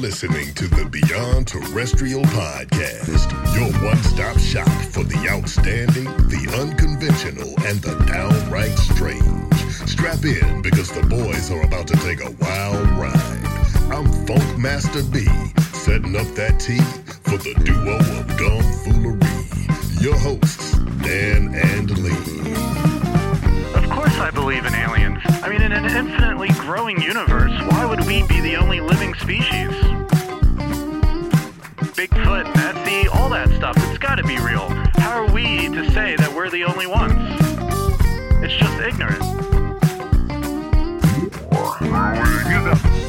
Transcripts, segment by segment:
Listening to the Beyond Terrestrial Podcast, your one stop shop for the outstanding, the unconventional, and the downright strange. Strap in because the boys are about to take a wild ride. I'm Funk Master B, setting up that tea for the duo of dumb foolery. Your hosts, Dan and Lee. I believe in aliens. I mean, in an infinitely growing universe, why would we be the only living species? Bigfoot, Nessie, all that stuff, it's gotta be real. How are we to say that we're the only ones? It's just ignorant.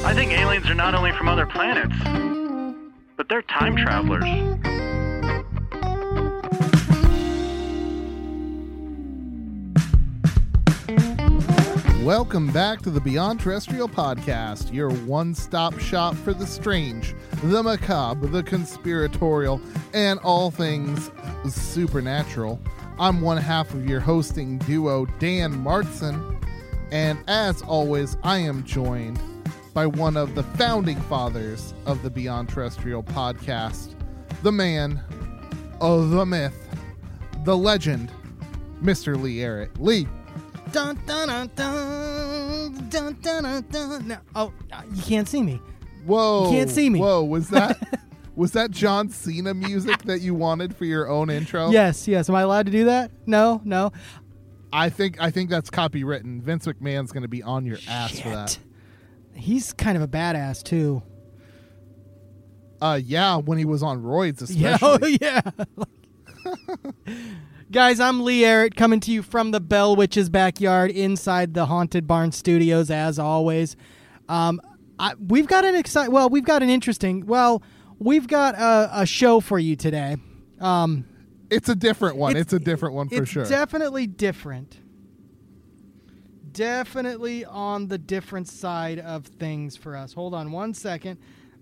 I think aliens are not only from other planets, but they're time travelers. Welcome back to the Beyond Terrestrial Podcast, your one stop shop for the strange, the macabre, the conspiratorial, and all things supernatural. I'm one half of your hosting duo, Dan Martson, and as always, I am joined by one of the founding fathers of the Beyond Terrestrial Podcast, the man, oh, the myth, the legend, Mr. Lee Arrett. Lee, Dun, dun, dun, dun, dun, dun. No, oh, uh, you can't see me. Whoa! You can't see me. Whoa! Was that was that John Cena music that you wanted for your own intro? Yes, yes. Am I allowed to do that? No, no. I think I think that's copywritten. Vince McMahon's going to be on your ass for that. He's kind of a badass too. Uh, yeah, when he was on roids, Yeah, especially. oh yeah. Guys, I'm Lee Arrett coming to you from the Bell Witch's backyard inside the Haunted Barn Studios, as always. Um, I, we've got an exciting, well, we've got an interesting, well, we've got a, a show for you today. Um, It's a different one. It's, It's- a different one for it's sure. definitely different. Definitely on the different side of things for us. Hold on one second.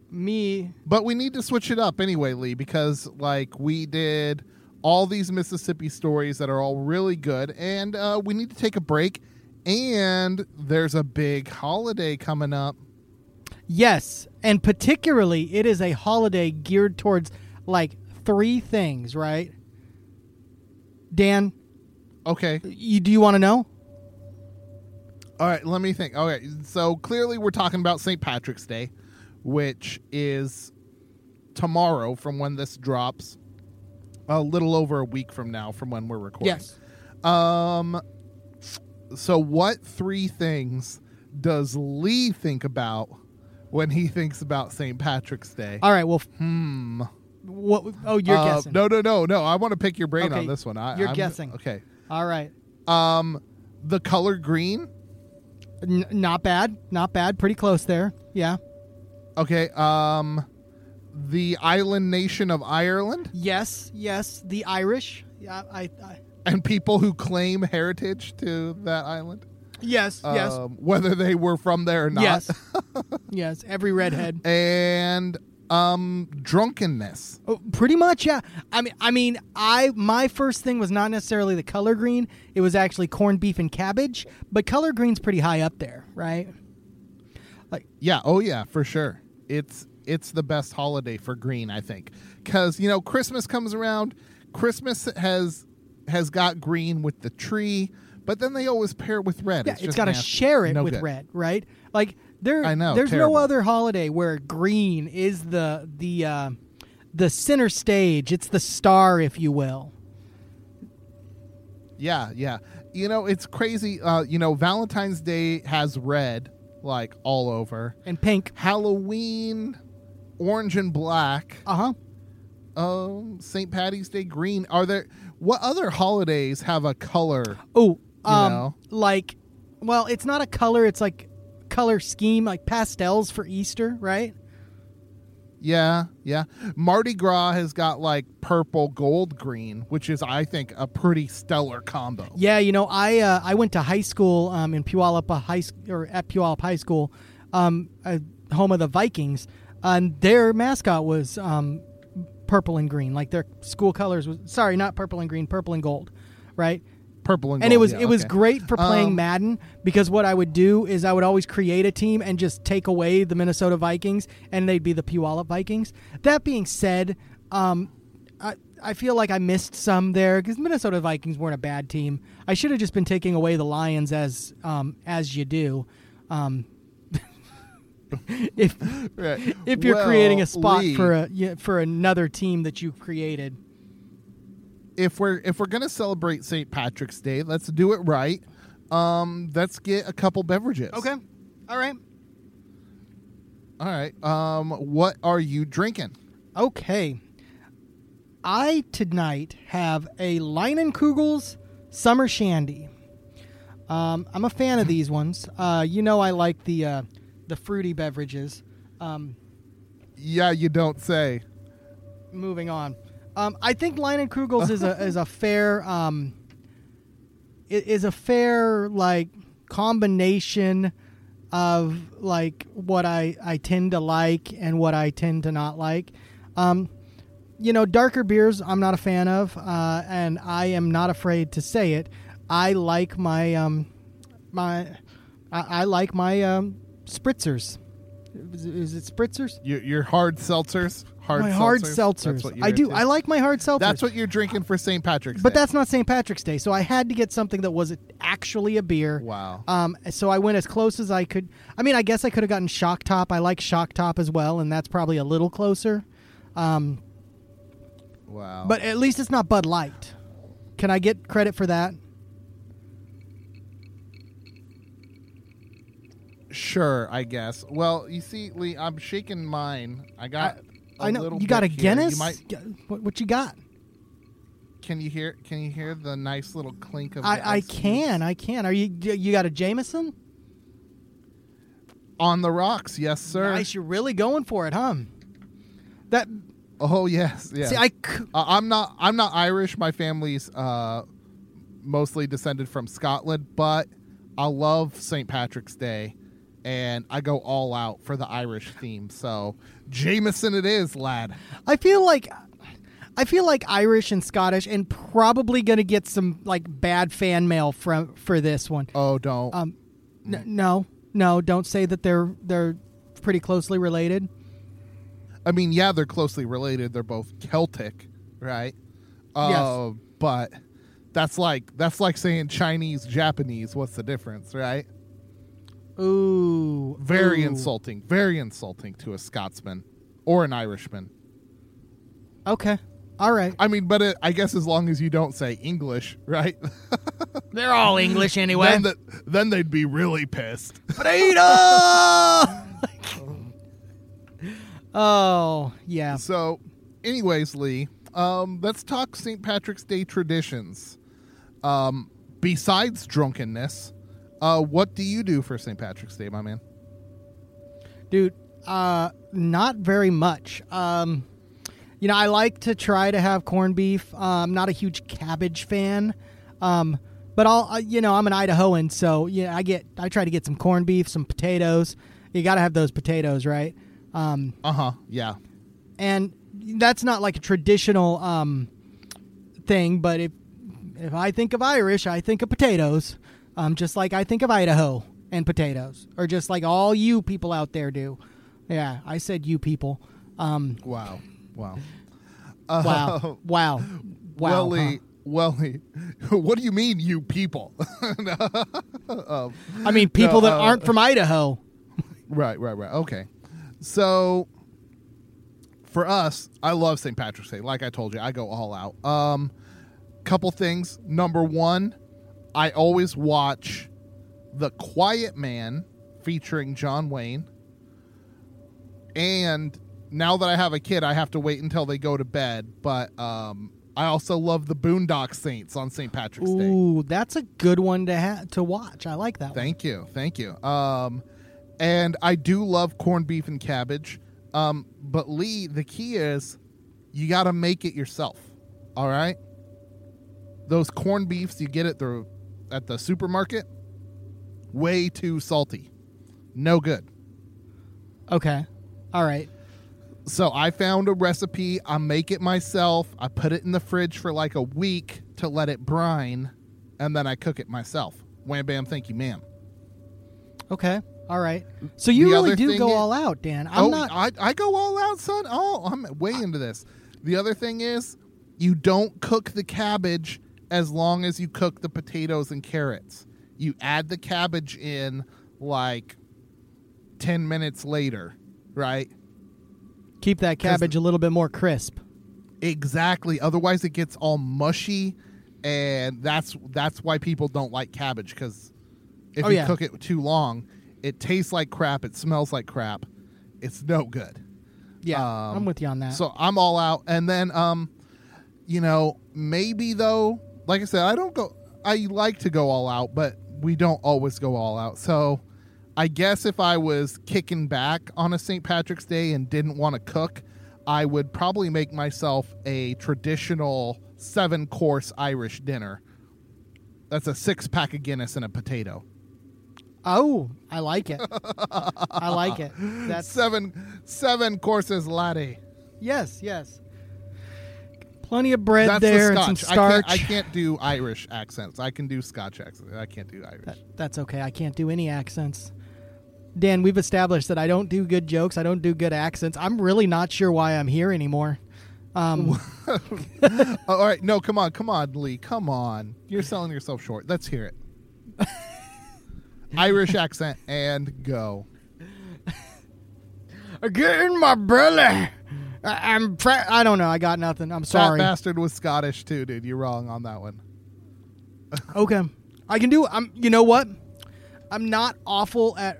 Me, but we need to switch it up anyway, Lee, because like we did all these Mississippi stories that are all really good, and uh, we need to take a break. And there's a big holiday coming up. yes, and particularly it is a holiday geared towards like three things, right? Dan, Okay. you do you want to know? All right, let me think. Okay, so clearly we're talking about St. Patrick's Day, which is tomorrow from when this drops. A little over a week from now from when we're recording. Yes. Um so what three things does Lee think about when he thinks about St. Patrick's Day? All right. Well, Hmm. what? Oh, you're Uh, guessing. No, no, no, no. I want to pick your brain Okay, on this one. I, you're I'm- guessing. Okay. All right. Um the color green. N- not bad. Not bad. Pretty close there. Yeah. Okay. Um the island nation of Ireland. Yes. Yes. The Irish. Yeah. I. I and people who claim heritage to that island. yes. yes. Um, whether they were from there or not. Yes. yes. Every redhead. And Um, drunkenness. Oh, pretty much, yeah. I mean, I mean, I my first thing was not necessarily the color green. It was actually corned beef and cabbage. But color green's pretty high up there, right? Like Yeah, oh yeah, for sure. It's it's the best holiday for green, I think. Cuz you know, Christmas comes around, Christmas has has got green with the tree, but then they always pair it with red. Yeah, it's it's got to share it No with good. red, right? Like there, I know, there's terrible. no other holiday where green is the the uh, the center stage. It's the star, if you will. Yeah, yeah. You know, it's crazy. Uh, you know, Valentine's Day has red like all over. And pink. Halloween, orange and black. Uh huh. Um, St. Patty's Day, green. Are there what other holidays have a color? Oh, um, know? like, well, it's not a color. It's like color scheme, like pastels for Easter, right? Yeah, yeah. Mardi Gras has got like purple, gold, green, which is, I think, a pretty stellar combo. Yeah, you know, I uh, I went to high school um, in Puyallup High School or at Puyallup High School, um, uh, home of the Vikings, and their mascot was um, purple and green. Like their school colors was sorry, not purple and green, purple and gold, right? Purple and gold. and it was yeah, it was okay. great for playing Um, Madden because what I would do is I would always create a team and just take away the Minnesota Vikings and they'd be the Puyallup Vikings. That being said, um, I I feel like I missed some there because Minnesota Vikings weren't a bad team. I should have just been taking away the Lions as um, as you do. Um, if Right. if you're creating a spot Lee, for a yeah, for another team that you've created. if we're if we're gonna celebrate St. Patrick's Day, let's do it right. Um, let's get a couple beverages. Okay. All right. All right. Um, what are you drinking? Okay. I tonight have a Leinenkugel's Summer Shandy. Um, I'm a fan of these ones. Uh, you know I like the uh, the fruity beverages. Um, Yeah, you don't say. moving on. Um, I think Leinenkugel's is a is a fair um, is a fair like combination of like what I I tend to like and what I tend to not like. Um, you know, darker beers I'm not a fan of, uh, and I am not afraid to say it. I like my um, my I, I like my um, spritzers. Is, it- is it spritzers? Your, your hard seltzers. Hard my seltzers. hard seltzers. you're I do. into? I like my hard seltzers. That's what you're drinking for St. Patrick's But Day. that's not St. Patrick's Day, so I had to get something that was actually a beer. Wow. Um, so I went as close as I could. I mean, I guess I could have gotten Shock Top. I like Shock Top as well, and that's probably a little closer. Um, wow. but at least it's not Bud Light. Can I get credit for that? Sure, I guess. Well, you see, Lee, I'm shaking mine. I got. I a know little you got a. Guinness. You might, What, what you got? can you hear? Can you hear the nice little clink of? the I, I can. I can. Are you you got a Jameson? on the rocks? Yes, sir. Nice. You're really going for it, huh? That Oh yes, yes. see, I c- Uh, I'm not. I'm not Irish. My family's uh, mostly descended from Scotland, but I love St. Patrick's Day, and I go all out for the Irish theme. So Jameson, it is, lad. I feel like I feel like Irish and Scottish, and probably gonna get some like bad fan mail from for this one. Oh, don't. Um, n- no, no, don't say that they're they're pretty closely related. I mean, yeah, they're closely related. They're both Celtic, right? Uh, Yes. But that's like that's like saying Chinese, Japanese. What's the difference, right? Ooh, Very ooh. insulting. Very insulting to a Scotsman or an Irishman. Okay, all right. I mean, but it, I guess as long as you don't say English, right? They're all English anyway. then, the, then they'd be really pissed. Freedom. oh yeah. so, anyways, Lee, um, let's talk St. Patrick's Day traditions. Um, besides drunkenness, uh, what do you do for St. Patrick's Day, my man? dude uh not very much um you know i like to try to have corned beef uh, i'm not a huge cabbage fan um but i'll uh, you know i'm an idahoan so yeah i get i try to get some corned beef some potatoes you gotta have those potatoes right um Uh huh. Yeah. and that's not like a traditional um, thing. But if if I think of Irish, I think of potatoes, um, just like I think of Idaho and potatoes, or just like all you people out there do. Yeah, I said you people. Um, Wow. Wow. wow, wow, wow. well, Lee, huh? well, Lee, what do you mean, you people? Um, I mean, people No, that uh, aren't from Idaho. right, right, right. Okay. So, for us, I love St. Patrick's Day. Like I told you, I go all out. Um, couple things. Number one, I always watch The Quiet Man featuring John Wayne. And now that I have a kid, I have to wait until they go to bed. But um, I also love the Boondock Saints on St. Patrick's Day. Ooh, that's a good one to ha- to watch. I like that one. Thank you, thank you. Um, and I do love corned beef and cabbage. Um, but Lee, the key is you got to make it yourself. All right. Those corned beefs you get at the at the supermarket, way too salty, no good. Okay. All right. So I found a recipe. I make it myself. I put it in the fridge for like a week to let it brine, and then I cook it myself. Wham bam, thank you, ma'am. Okay. All right. So you The really do go i- all out, Dan. I'm oh, not. I, I go all out, son. Oh, I'm way into this. The other thing is, you don't cook the cabbage as long as you cook the potatoes and carrots. You add the cabbage in like 10 minutes later, right? keep that cabbage a little bit more crisp. Exactly. Otherwise, it gets all mushy, and that's that's why people don't like cabbage because if Oh, you yeah. cook it too long, it tastes like crap. It smells like crap. It's no good. Yeah, Um, I'm with you on that. So I'm all out. And then, um, you know, maybe though, like I said, I don't go. I like to go all out, but we don't always go all out. So I guess if I was kicking back on a St. Patrick's Day and didn't want to cook, I would probably make myself a traditional seven course Irish dinner. That's a six pack of Guinness and a potato. oh, I like it. I like it. That's Seven seven courses latte. yes, yes. Plenty of bread That's there the and some starch. I, can't, I can't do Irish accents. I can do Scotch accents. I can't do Irish. That- that's okay. I can't do any accents. Dan, we've established that I don't do good jokes. I don't do good accents. I'm really not sure why I'm here anymore. Um, all right, no, come on, come on, Lee, come on. You're selling yourself short. Let's hear it. Irish accent and go. get in my belly. I, I'm. Fra- I don't know. I got nothing. I'm sorry. That bastard was Scottish too, dude. You're wrong on that one. Okay, I can do. I'm. You know what? I'm not awful at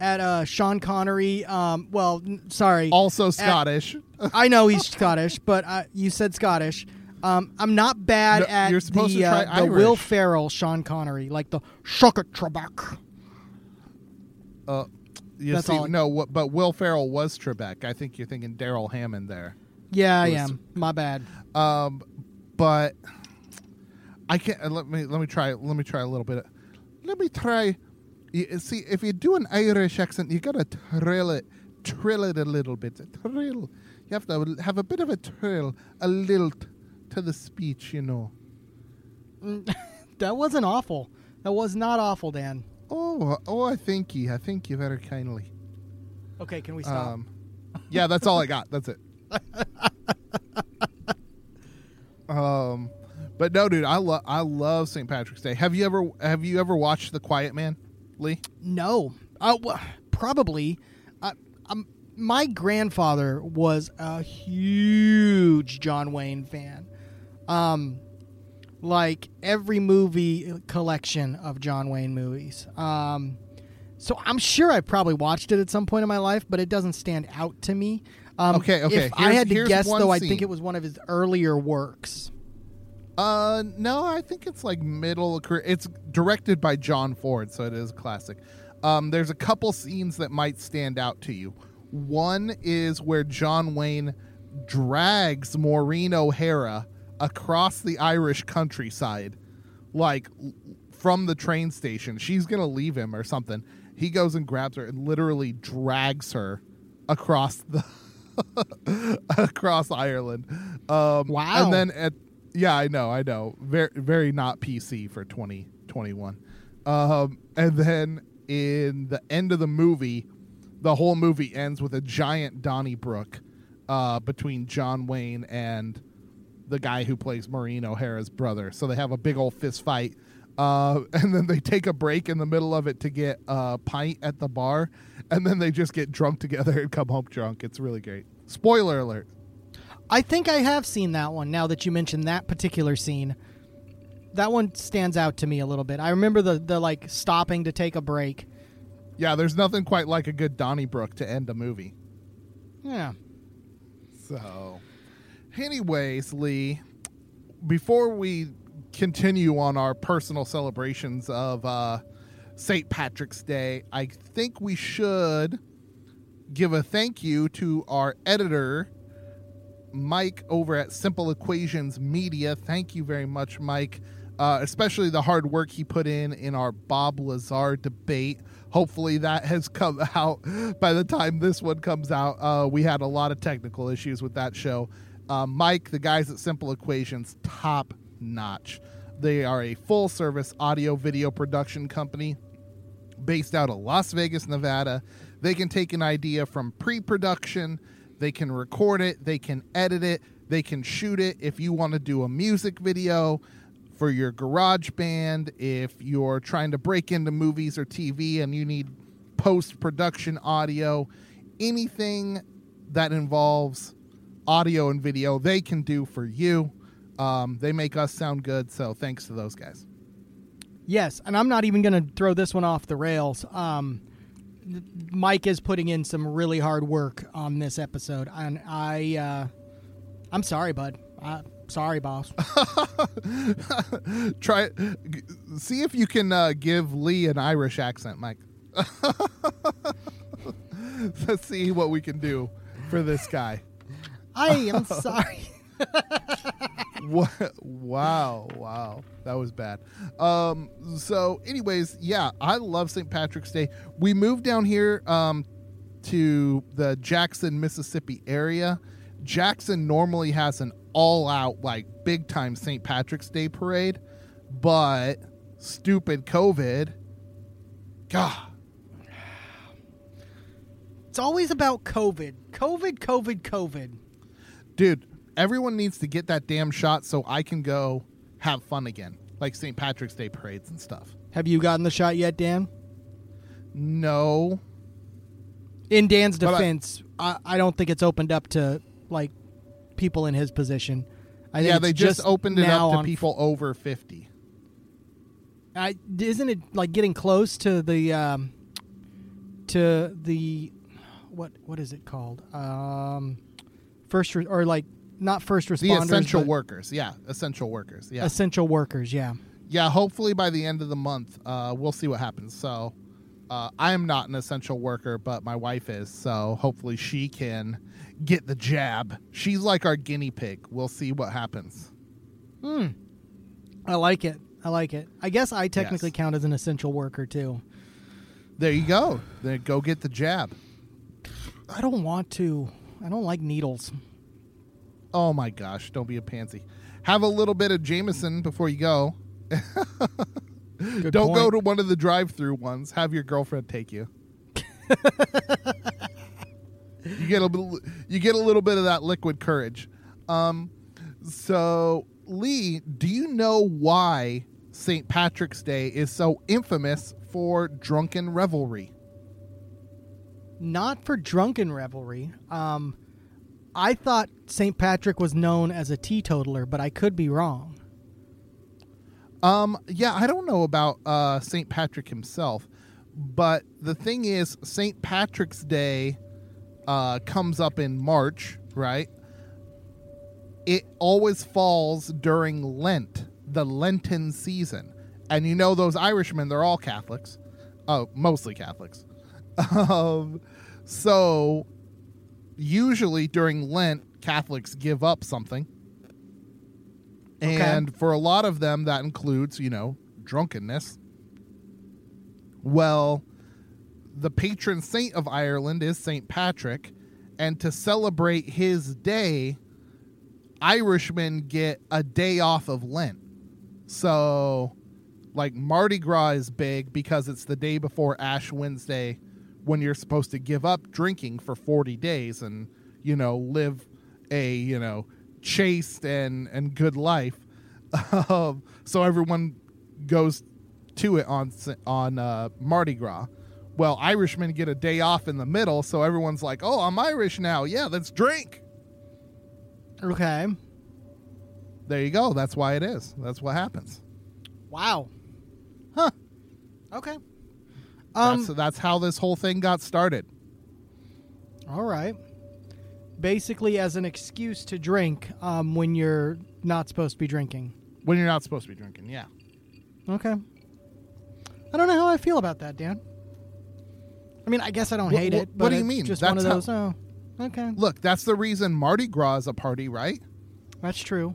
at uh, Sean Connery. Um. Well, n- sorry. Also Scottish. I know he's Scottish, but uh, you said Scottish. Um, I'm not bad No, at you're supposed the to try uh, the Will. Ferrell Sean Connery, like the Shucker Trebek. Uh, you That's see, all I- no, but Will Ferrell was Trebek. I think you're thinking Darrell Hammond there. Yeah, I am. My bad. Um, but I can't. uh, Let me let me try. Let me try a little bit. Let me try. See, if you do an Irish accent, you gotta trill it, trill it a little bit. Trill. You have to have a bit of a trill, a lilt to the speech. You know. That wasn't awful. That was not awful, Dan. Oh, oh, I thank you. I thank you very kindly. Okay, can we stop? Um, yeah, that's all I got. That's it. um, but no, dude, I love I love St. Patrick's Day. Have you ever have you ever watched The Quiet Man, Lee? No, uh, well, probably. Uh, um, my grandfather was a huge John Wayne fan. Um, like every movie collection of John Wayne movies. Um, so I'm sure I probably watched it at some point in my life, but it doesn't stand out to me. Um, Okay, okay, If I had to guess, though, I think it was one of his earlier works. Uh, no, I think it's like middle. career. It's directed by John Ford, so it is a classic. Um, there's a couple scenes that might stand out to you. One is where John Wayne drags Maureen O'Hara across the Irish countryside, like from the train station. She's gonna leave him or something. He goes and grabs her and literally drags her across the across Ireland. Um, Wow. And then at yeah, I know, I know, very very not PC for twenty twenty one. Um, and then in the end of the movie, the whole movie ends with a giant Donnybrook uh, between John Wayne and the guy who plays Maureen O'Hara's brother. So they have a big old fist fight. Uh, and then they take a break in the middle of it to get a pint at the bar, and then they just get drunk together and come home drunk. It's really great. Spoiler alert. I think I have seen that one now that you mentioned that particular scene. That one stands out to me a little bit. I remember the, the like stopping to take a break. Yeah, there's nothing quite like a good Donnybrook to end a movie. Yeah. So, anyways, Lee, before we continue on our personal celebrations of uh, St. Patrick's Day, I think we should give a thank you to our editor, Mike, over at Simple Equations Media. Thank you very much, Mike. Uh, especially the hard work he put in in our Bob Lazar debate. Hopefully, that has come out by the time this one comes out. Uh, we had a lot of technical issues with that show. Uh, Mike, the guys at Simple Equations, top notch. They are a full service audio video production company based out of Las Vegas, Nevada. They can take an idea from pre production, they can record it, they can edit it, they can shoot it. If you want to do a music video for your garage band, if you're trying to break into movies or TV and you need post production audio, anything that involves audio and video, they can do for you. Um, they make us sound good, so thanks to those guys. Yes, and I'm not even going to throw this one off the rails. Um, Mike is putting in some really hard work on this episode, and I, uh, I'm sorry, bud. Uh, sorry, boss. Try see if you can uh, give Lee an Irish accent, Mike. Let's see what we can do for this guy. I am sorry. Wow, wow, that was bad. Um, so, anyways, yeah, I love St. Patrick's Day. We moved down here um, to the Jackson, Mississippi area. Jackson normally has an all-out, like big time St. Patrick's Day parade, but stupid COVID. God, It's always about COVID. COVID, COVID, COVID. Dude, everyone needs to get that damn shot so I can go have fun again, like St. Patrick's Day parades and stuff. Have you gotten the shot yet, Dan? No, In Dan's defense, I, I don't think it's opened up to like people in his position. I think yeah, they just, opened it up to people over 50. I, isn't it like getting close to the um, to the what what is it called? Um, first re- or like not first responders, The essential workers. Yeah, essential workers. Yeah. essential workers. Yeah. yeah, hopefully by the end of the month, uh, we'll see what happens. So, uh, I am not an essential worker, but my wife is. So, hopefully she can get the jab. She's like our guinea pig. We'll see what happens. Hmm. I like it. I like it. I guess I technically Yes. count as an essential worker too. There you go. Then go get the jab. I don't want to. I don't like needles. Oh my gosh, don't be a pansy. Have a little bit of Jameson before you go. Don't go to one of the drive-through ones. Have your girlfriend take you. you get a little, you get a little bit of that liquid courage. Um, so Lee, do you know why St. Patrick's Day is so infamous for drunken revelry? Not for drunken revelry. Um, I thought St. Patrick was known as a teetotaler, but I could be wrong. Um, yeah, I don't know about uh, St. Patrick himself, but the thing is, St. Patrick's Day uh, comes up in March, right? It always falls during Lent, the Lenten season. And you know, those Irishmen, they're all Catholics. Oh, mostly Catholics. Um, so, usually during Lent, Catholics give up something. Okay. And for a lot of them, that includes, you know, drunkenness. Well, the patron saint of Ireland is St. Patrick, And to celebrate his day, Irishmen get a day off of Lent. So, like, Mardi Gras is big because it's the day before Ash Wednesday when you're supposed to give up drinking for 40 days and, you know, live a, you know, chaste and, and good life. Um, so everyone goes to it on on uh, Mardi Gras. Well, Irishmen get a day off in the middle, so everyone's like, "Oh, I'm Irish now. Yeah, let's drink." Okay. There you go. That's why it is. That's what happens. Wow. Huh. Okay. Um. that's, that's how this whole thing got started. all right. Basically, as an excuse to drink um, when you're not supposed to be drinking. When you're not supposed to be drinking, yeah. Okay. I don't know how I feel about that, Dan. I mean, I guess I don't Wh- hate wh- it. what do you mean? Just That's one of how- those. Oh, okay. Look, that's the reason Mardi Gras is a party, right? That's true.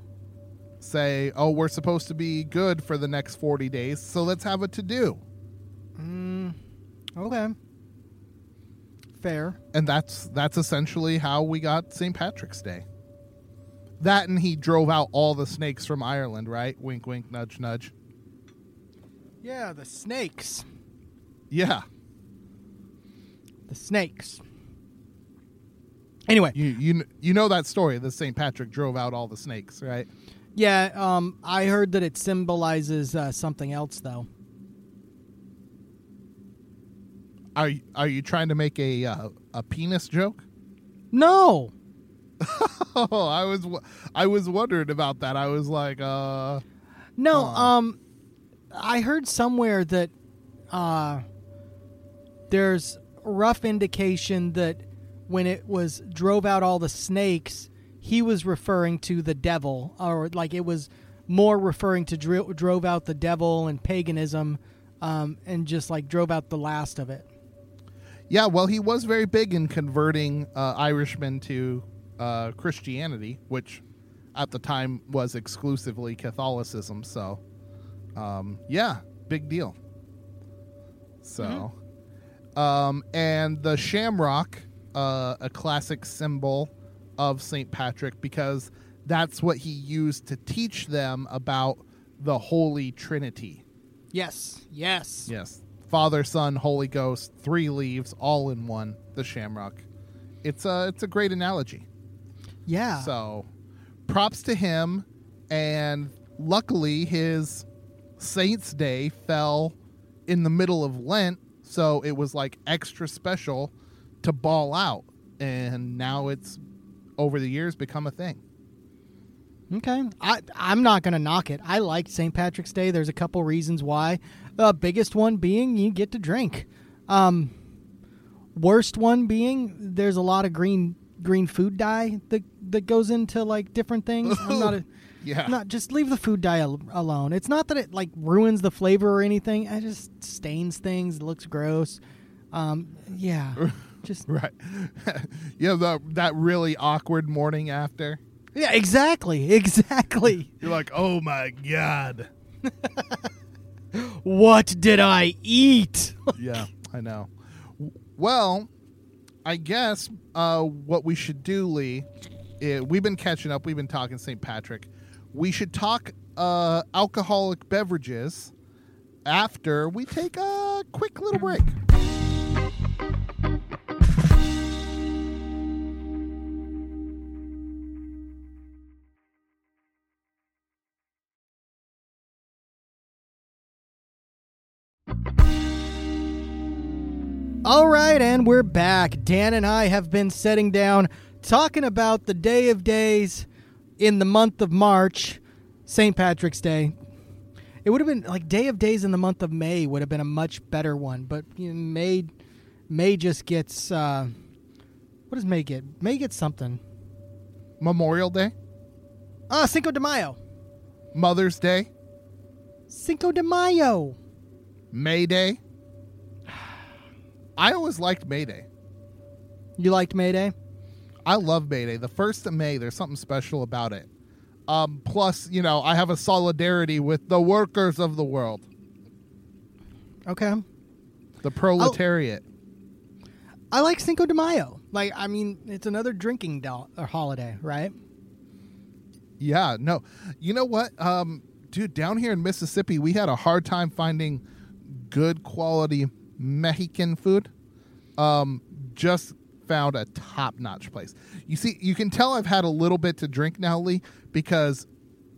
Say, oh, we're supposed to be good for the next 40 days, so let's have a to do. Mm, okay. Fair. and that's that's essentially how we got St. Patrick's Day. That and he drove out all the snakes from Ireland, right? Wink, wink, nudge, nudge. Yeah, the snakes. Yeah, The snakes. Anyway, you you you know that story. that St. Patrick drove out all the snakes, right? yeah, um, I heard that it symbolizes uh, something else, though. Are are you trying to make a uh, a penis joke? No, Oh, I was I was wondering about that. I was like, uh, no. Huh. Um, I heard somewhere that uh, there's rough indication that when it was drove out all the snakes, he was referring to the devil, or like it was more referring to dro- drove out the devil and paganism, um, and just like drove out the last of it. Yeah. Well, he was very big in converting uh, Irishmen to uh, Christianity, which at the time was exclusively Catholicism. So, um, yeah, big deal. So, um, and the shamrock, uh, a classic symbol of St. Patrick, because that's what he used to teach them about the Holy Trinity. Yes, yes. Yes. Father, Son, Holy Ghost, three leaves, all in one, the shamrock. It's a it's a great analogy. Yeah. So, props to him and luckily his Saints Day fell in the middle of Lent, so it was like extra special to ball out and now it's over the years become a thing. Okay, I I'm not gonna knock it. I like St. Patrick's Day. There's a couple reasons why. The biggest one being you get to drink. Um, worst one being there's a lot of green green food dye that that goes into like different things. I'm not a, Yeah. not just leave the food dye al- alone. It's not that it like ruins the flavor or anything. It just stains things. It looks gross. Um, yeah, just Right. yeah, the, that really awkward morning after. yeah, exactly, exactly. You're like, "Oh my god." What did I eat? yeah, I know. Well, I guess uh, what we should do, Lee, i- we've been catching up. We've been talking St. Patrick. We should talk uh, alcoholic beverages after we take a quick little break. All right, and we're back. Dan and I have been sitting down talking about the day of days in the month of March, St. Patrick's Day. It would have been like day of days in the month of May would have been a much better one, but you know, May May just gets uh what does May get? May gets something. Memorial Day, Ah, Cinco de Mayo. Mother's Day, Cinco de Mayo. May Day. I always liked May Day. You liked May Day? I love May Day. The first of May, there's something special about it. Um, plus, you know, I have a solidarity with the workers of the world, Okay. the proletariat. I like Cinco de Mayo. Like, I mean, it's another drinking do- or holiday, right? Yeah, no. You know what? Um, dude, down here in Mississippi, we had a hard time finding good quality Mexican food. Um, just found a top notch place. You see, you can tell I've had a little bit to drink now, Lee, because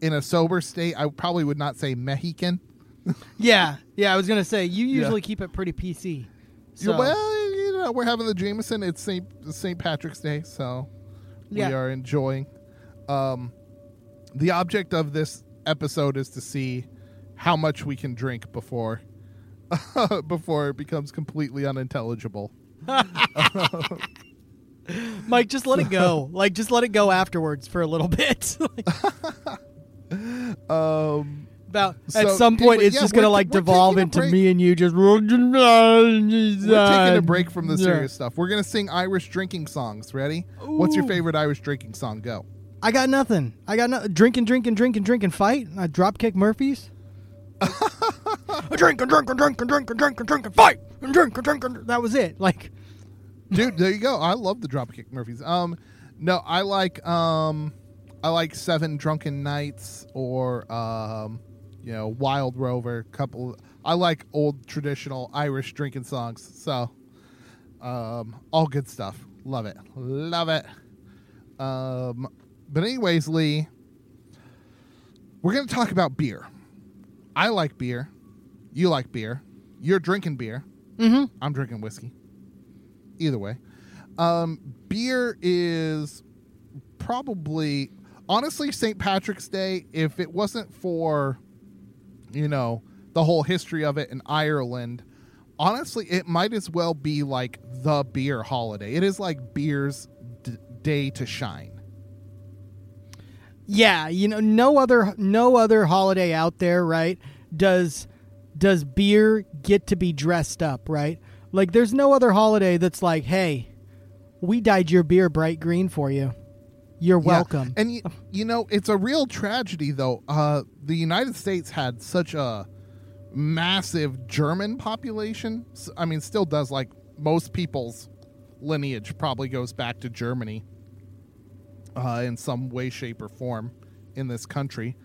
in a sober state, I probably would not say Mexican. Yeah, yeah. I was gonna say you Yeah. usually keep it pretty PC. Yeah, So, well, you know, we're having the Jameson. It's Saint Saint Patrick's Day, so we are enjoying. Um, the object of this episode is to see how much we can drink before before it becomes completely unintelligible. Mike, just let it go. Like, just let it go afterwards for a little bit. Um, About So, at some point, anyway, it's yeah, just gonna like devolve into break. me and you just. We're taking a break from the serious stuff. We're gonna sing Irish drinking songs. Ready? What's your favorite Irish drinking song? Go. I got nothing. I got no drinking, drinking, drinking, drinking, fight. I drop kick Murphy's. Drink and drink and drink and drink and drink and drink and fight! And drink and drink and that was it. Like, dude there you go. I love the dropkick murphys. Um no i like um i like seven drunken nights or um you know wild rover couple i like old traditional irish drinking songs so um all good stuff. Love it. Love it. Um but anyways lee we're gonna talk about beer i like beer you like beer you're drinking beer mm-hmm. i'm drinking whiskey either way. Um, beer is probably honestly St. Patrick's Day. If it wasn't for you know the whole history of it in Ireland, honestly, it might as well be like the beer holiday. It is like beer's d- day to shine. Yeah, you know, no other no other holiday out there, right? Does does beer get to be dressed up, right? Like, there's no other holiday that's like, hey, we dyed your beer bright green for you. You're Yeah. welcome. And you, you know, it's a real tragedy though. Uh, the United States had such a massive German population. I mean, still does like most people's lineage probably goes back to Germany uh, in some way, shape, or form in this country.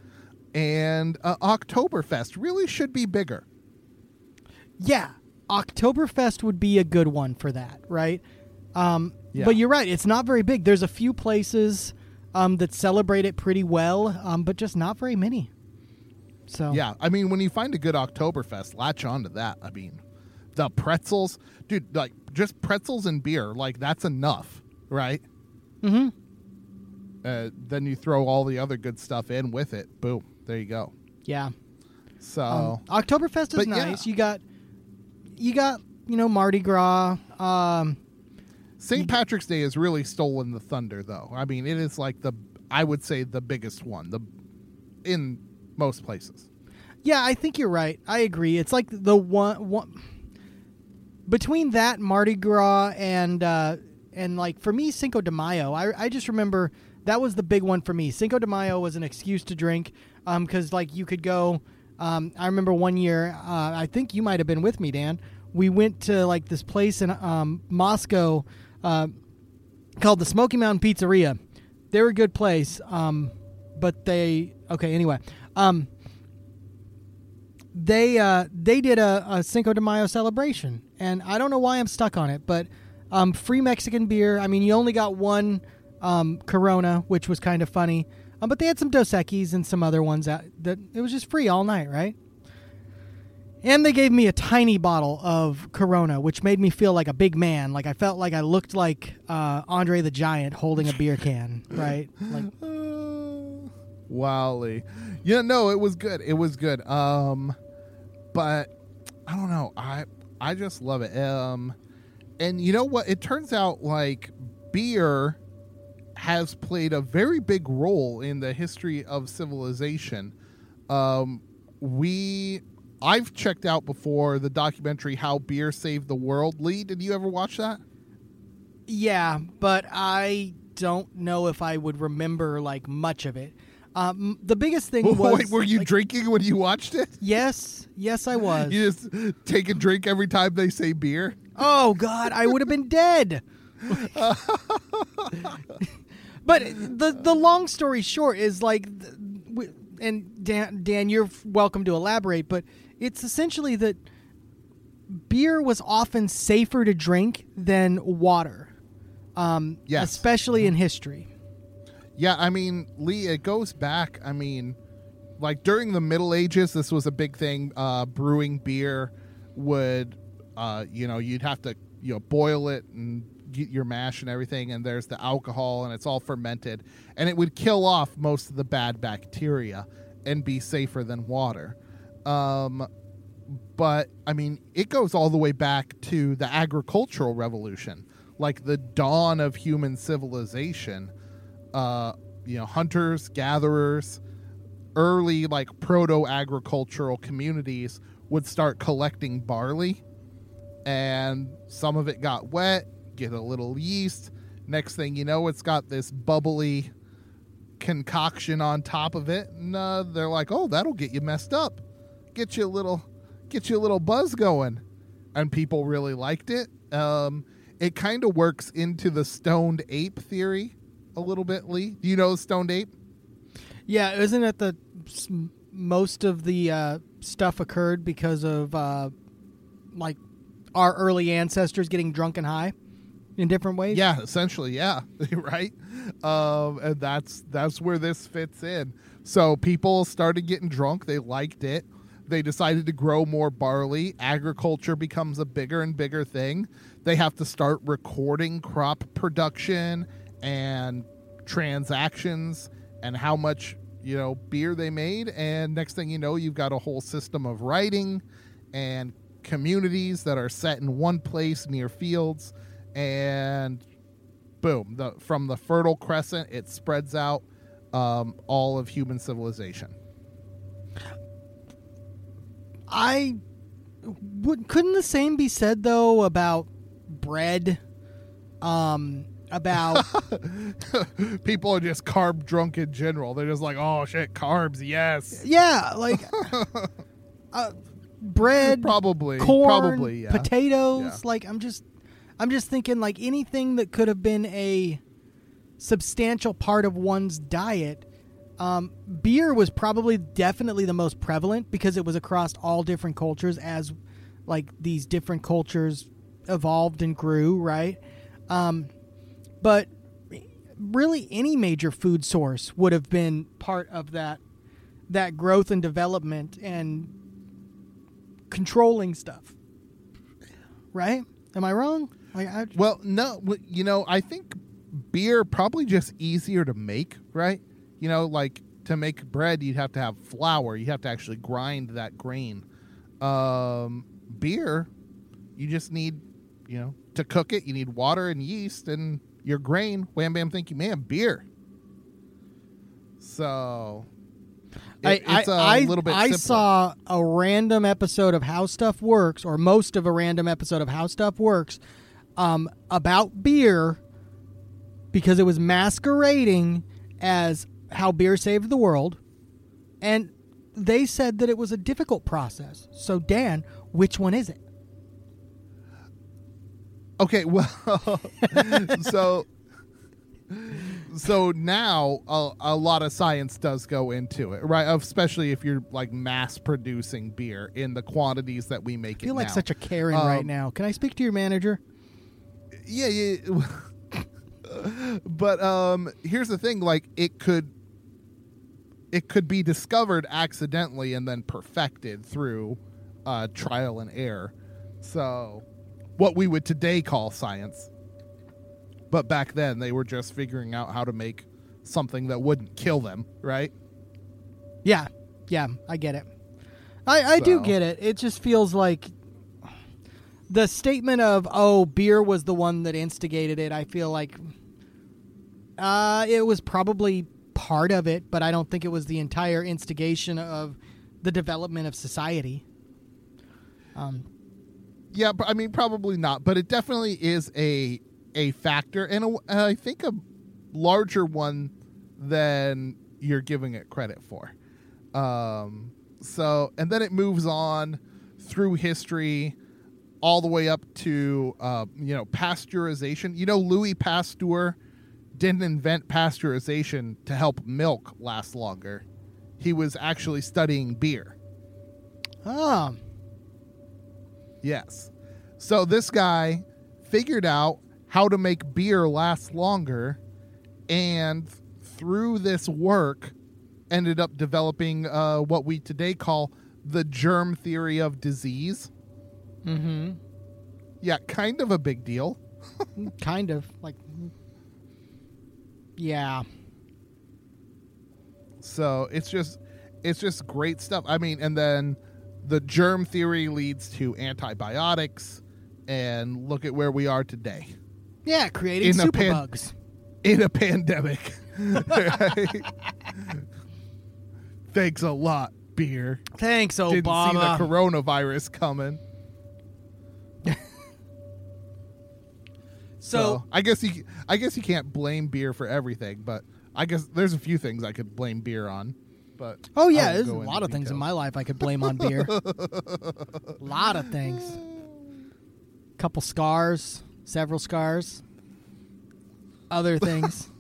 And uh, Oktoberfest really should be bigger. Yeah, Oktoberfest would be a good one for that, right? Um, Yeah. But you're right; it's not very big. There's a few places um, that celebrate it pretty well, um, but just not very many. So Yeah, I mean, when you find a good Oktoberfest, latch on to that. I mean, the pretzels, dude, like just pretzels and beer, like that's enough, right? hmm Uh, then you throw all the other good stuff in with it. Boom, there you go. yeah. So Um, Oktoberfest is But yeah. nice. You got, you got, you know, Mardi Gras. Um, St. Patrick's Day has really stolen the thunder, though. I mean, it is like the, I would say, the biggest one, the in most places. yeah, I think you're right. I agree. It's like the one, one between that Mardi Gras and uh, and like for me Cinco de Mayo. I I just remember that was the big one for me. Cinco de Mayo was an excuse to drink because like you could go. Um, I remember one year. Uh, I think you might have been with me, Dan. We went to like this place in um, Moscow uh, called the Smoky Mountain Pizzeria. They're a good place, um, but they okay. Anyway, um, they uh, they did a, a Cinco de Mayo celebration, and I don't know why I'm stuck on it, but um, free Mexican beer. I mean, you only got one um, Corona, which was kind of funny, um, but they had some Dos Equis and some other ones out that it was just free all night, right? And they gave me a tiny bottle of Corona, which made me feel like a big man. Like I felt like I looked like uh, Andre the Giant holding a beer can, right? Like Uh, Wally. Yeah, no, it was good. It was good. Um but I don't know. I I just love it. Um and you know what? It turns out like beer has played a very big role in the history of civilization. Um we I've checked out before the documentary How Beer Saved the World. Lee, did you ever watch that? Yeah, but I don't know if I would remember like much of it. Um, the biggest thing was Wait, were you like, drinking when you watched it? Yes, yes, I was. You just take a drink every time they say beer. oh God, I would have been dead. but the the long story short is like, and Dan, Dan, you're welcome to elaborate, but it's essentially that beer was often safer to drink than water, um, Yes. especially in history. Yeah, I mean, Lee, it goes back. I mean, like during the Middle Ages, this was a big thing. Uh, brewing beer would, uh, you know, you'd have to, you know, boil it and your mash and everything, and there's the alcohol, and it's all fermented, and it would kill off most of the bad bacteria and be safer than water. Um, but I mean, it goes all the way back to the agricultural revolution, like the dawn of human civilization. Uh, you know, hunters, gatherers, early like proto agricultural communities would start collecting barley, and some of it got wet, get a little yeast. Next thing you know, it's got this bubbly concoction on top of it, and uh, they're like, "Oh, that'll get you messed up, get you a little, get you a little buzz going," and people really liked it. Um, it kind of works into the stoned ape theory a little bit. Lee, do you know the stoned ape? Yeah, isn't it the most of the uh, stuff occurred because of uh, like our early ancestors getting drunk and high in different ways? Yeah, essentially, yeah, right. Um, and that's that's where this fits in. So people started getting drunk. They liked it. They decided to grow more barley. Agriculture becomes a bigger and bigger thing. They have to start recording crop production and transactions and how much you know beer they made. And next thing you know, you've got a whole system of writing and communities that are set in one place near fields and boom the from the fertile crescent it spreads out um, all of human civilization I would. Couldn't the same be said though about bread? Um, about people are just carb drunk in general they're just like oh shit carbs yes yeah, like uh, bread, probably corn, probably yeah potatoes. Yeah. Like I'm just, I'm just thinking like anything that could have been a substantial part of one's diet. Um, beer was probably definitely the most prevalent because it was across all different cultures as like these different cultures evolved and grew, right? Um, but really any major food source would have been part of that that growth and development and controlling stuff. Right? Am I wrong? Like I, well no you know i think beer probably just easier to make right? You know like to make bread you'd have to have flour. You have to actually grind that grain. Um beer you just need you know to cook it you need water and yeast and your grain. Wham bam thank you ma'am beer. So it- I, it's a I, little bit I simpler. saw a random episode of How Stuff Works, or most of a random episode of How Stuff Works, um, about beer because it was masquerading as how beer saved the world, and they said that it was a difficult process. So, Dan, which one is it? Okay, well, so so now a, a lot of science does go into it, right? Especially if you're like mass producing beer in the quantities that we make I feel like now. such a Karen right Um, now. Can I speak to your manager? Yeah, yeah. but um, here's the thing: like it could it could be discovered accidentally and then perfected through uh, trial and error. So, what we would today call science. But back then, they were just figuring out how to make something that wouldn't kill them, right? Yeah, yeah, I get it. I, I do get it. It just feels like the statement of "oh, beer was the one that instigated it." I feel like uh, it was probably part of it, but I don't think it was the entire instigation of the development of society. Um, Yeah, but I mean, probably not, but it definitely is a a factor, and I think a larger one than you're giving it credit for. Um, so, and then it moves on through history. All the way up to uh, you know pasteurization. You know, Louis Pasteur didn't invent pasteurization to help milk last longer. He was actually studying beer. Oh, Yes. So this guy figured out how to make beer last longer and through this work ended up developing uh, what we today call the germ theory of disease. Mm-hmm. Yeah, kind of a big deal. Kind of like. Yeah. So it's just it's just great stuff. I mean, and then the germ theory leads to antibiotics and look at where we are today. Yeah, creating In a pan- superbugs. in a pandemic. Thanks a lot, beer. Thanks, Obama. Didn't see the coronavirus coming. So, I guess he, I guess you can't blame beer for everything, but I guess there's a few things I could blame beer on. But oh yeah, there's a lot of things in my life I could blame on beer. A lot of things. Couple scars, several scars. Other things.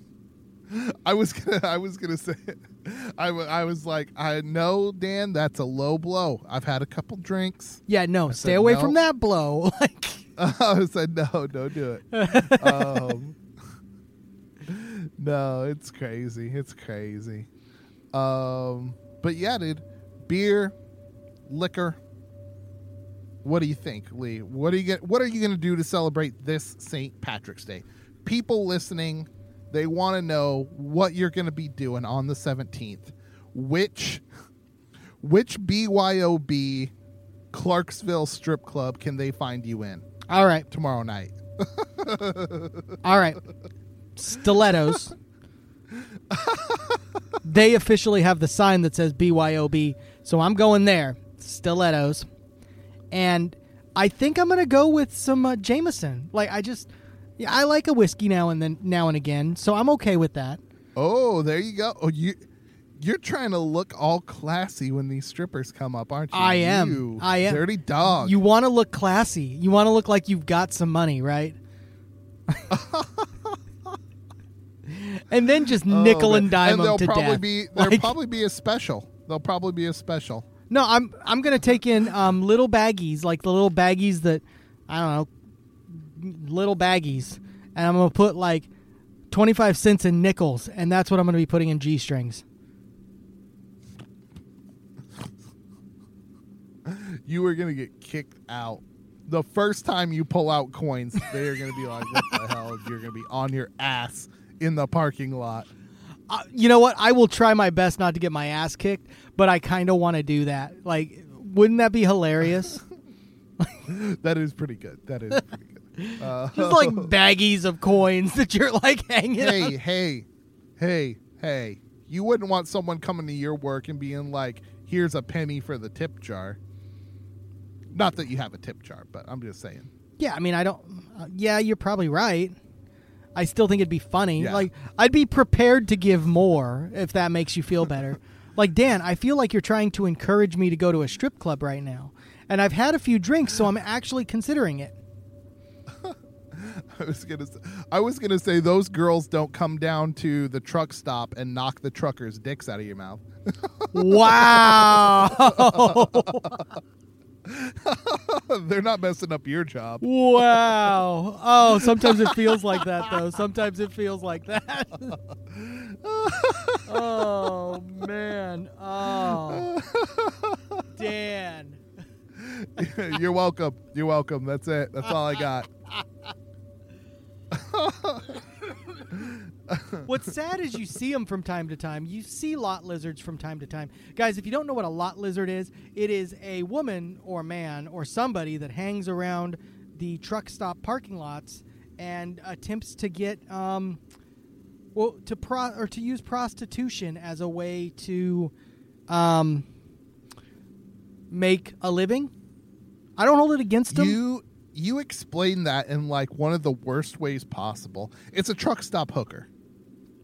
I was gonna I was gonna say I, I was like I know Dan that's a low blow. I've had a couple drinks. Yeah, no, stay said away no. from that blow. like I said no, don't do it. um, no, it's crazy. It's crazy. Um, but yeah, dude, beer, liquor. What do you think, Lee? What are you get? What are you gonna do to celebrate this St. Patrick's Day? People listening, they want to know what you're gonna be doing on the 17th. Which, which BYOB Clarksville strip club can they find you in? All right. tomorrow night. All right. Stilettos. they officially have the sign that says BYOB, so I'm going there. Stilettos. And I think I'm going to go with some uh, Jameson. Like I just yeah, I like a whiskey now and then now and again, so I'm okay with that. Oh, there you go. Oh, you you're trying to look all classy when these strippers come up, aren't you? I am. You I am. Dirty dog. You want to look classy. You want to look like you've got some money, right? and then just Oh, nickel man. and dime and them to probably death. be there'll Like- probably be a special. There'll probably be a special. No, I'm I'm gonna take in um, little baggies, like the little baggies that I don't know, little baggies, and I'm gonna put like twenty five cents in nickels, and that's what I'm gonna be putting in g strings. You are gonna get kicked out. The first time you pull out coins, they're gonna be like, "What the hell?" You're gonna be on your ass in the parking lot. Uh, you know what? I will try my best not to get my ass kicked, but I kind of want to do that. Like, wouldn't that be hilarious? That is pretty good. That is pretty good. Uh, Just like baggies of coins that you're like hanging. hey, out. hey, hey, hey. You wouldn't want someone coming to your work and being like, here's a penny for the tip jar. Not that you have a tip jar, but I'm just saying. Yeah, I mean, I don't. Uh, yeah, you're probably right. I still think it'd be funny. Yeah. Like, I'd be prepared to give more if that makes you feel better. like, Dan, I feel like you're trying to encourage me to go to a strip club right now. And I've had a few drinks, so I'm actually considering it. I was gonna, say, I was gonna say those girls don't come down to the truck stop and knock the truckers' dicks out of your mouth. Wow. They're not messing up your job. wow. Oh, sometimes it feels like that, though. Sometimes it feels like that. oh, man. Oh. Dan. You're welcome. You're welcome. That's it. That's all I got. What's sad is you see them from time to time. You see lot lizards from time to time. Guys, if you don't know what a lot lizard is, it is a woman or man or somebody that hangs around the truck stop parking lots and attempts to get um well to pro or to use prostitution as a way to um make a living. I don't hold it against them. You you explain that in like one of the worst ways possible. It's a truck stop hooker.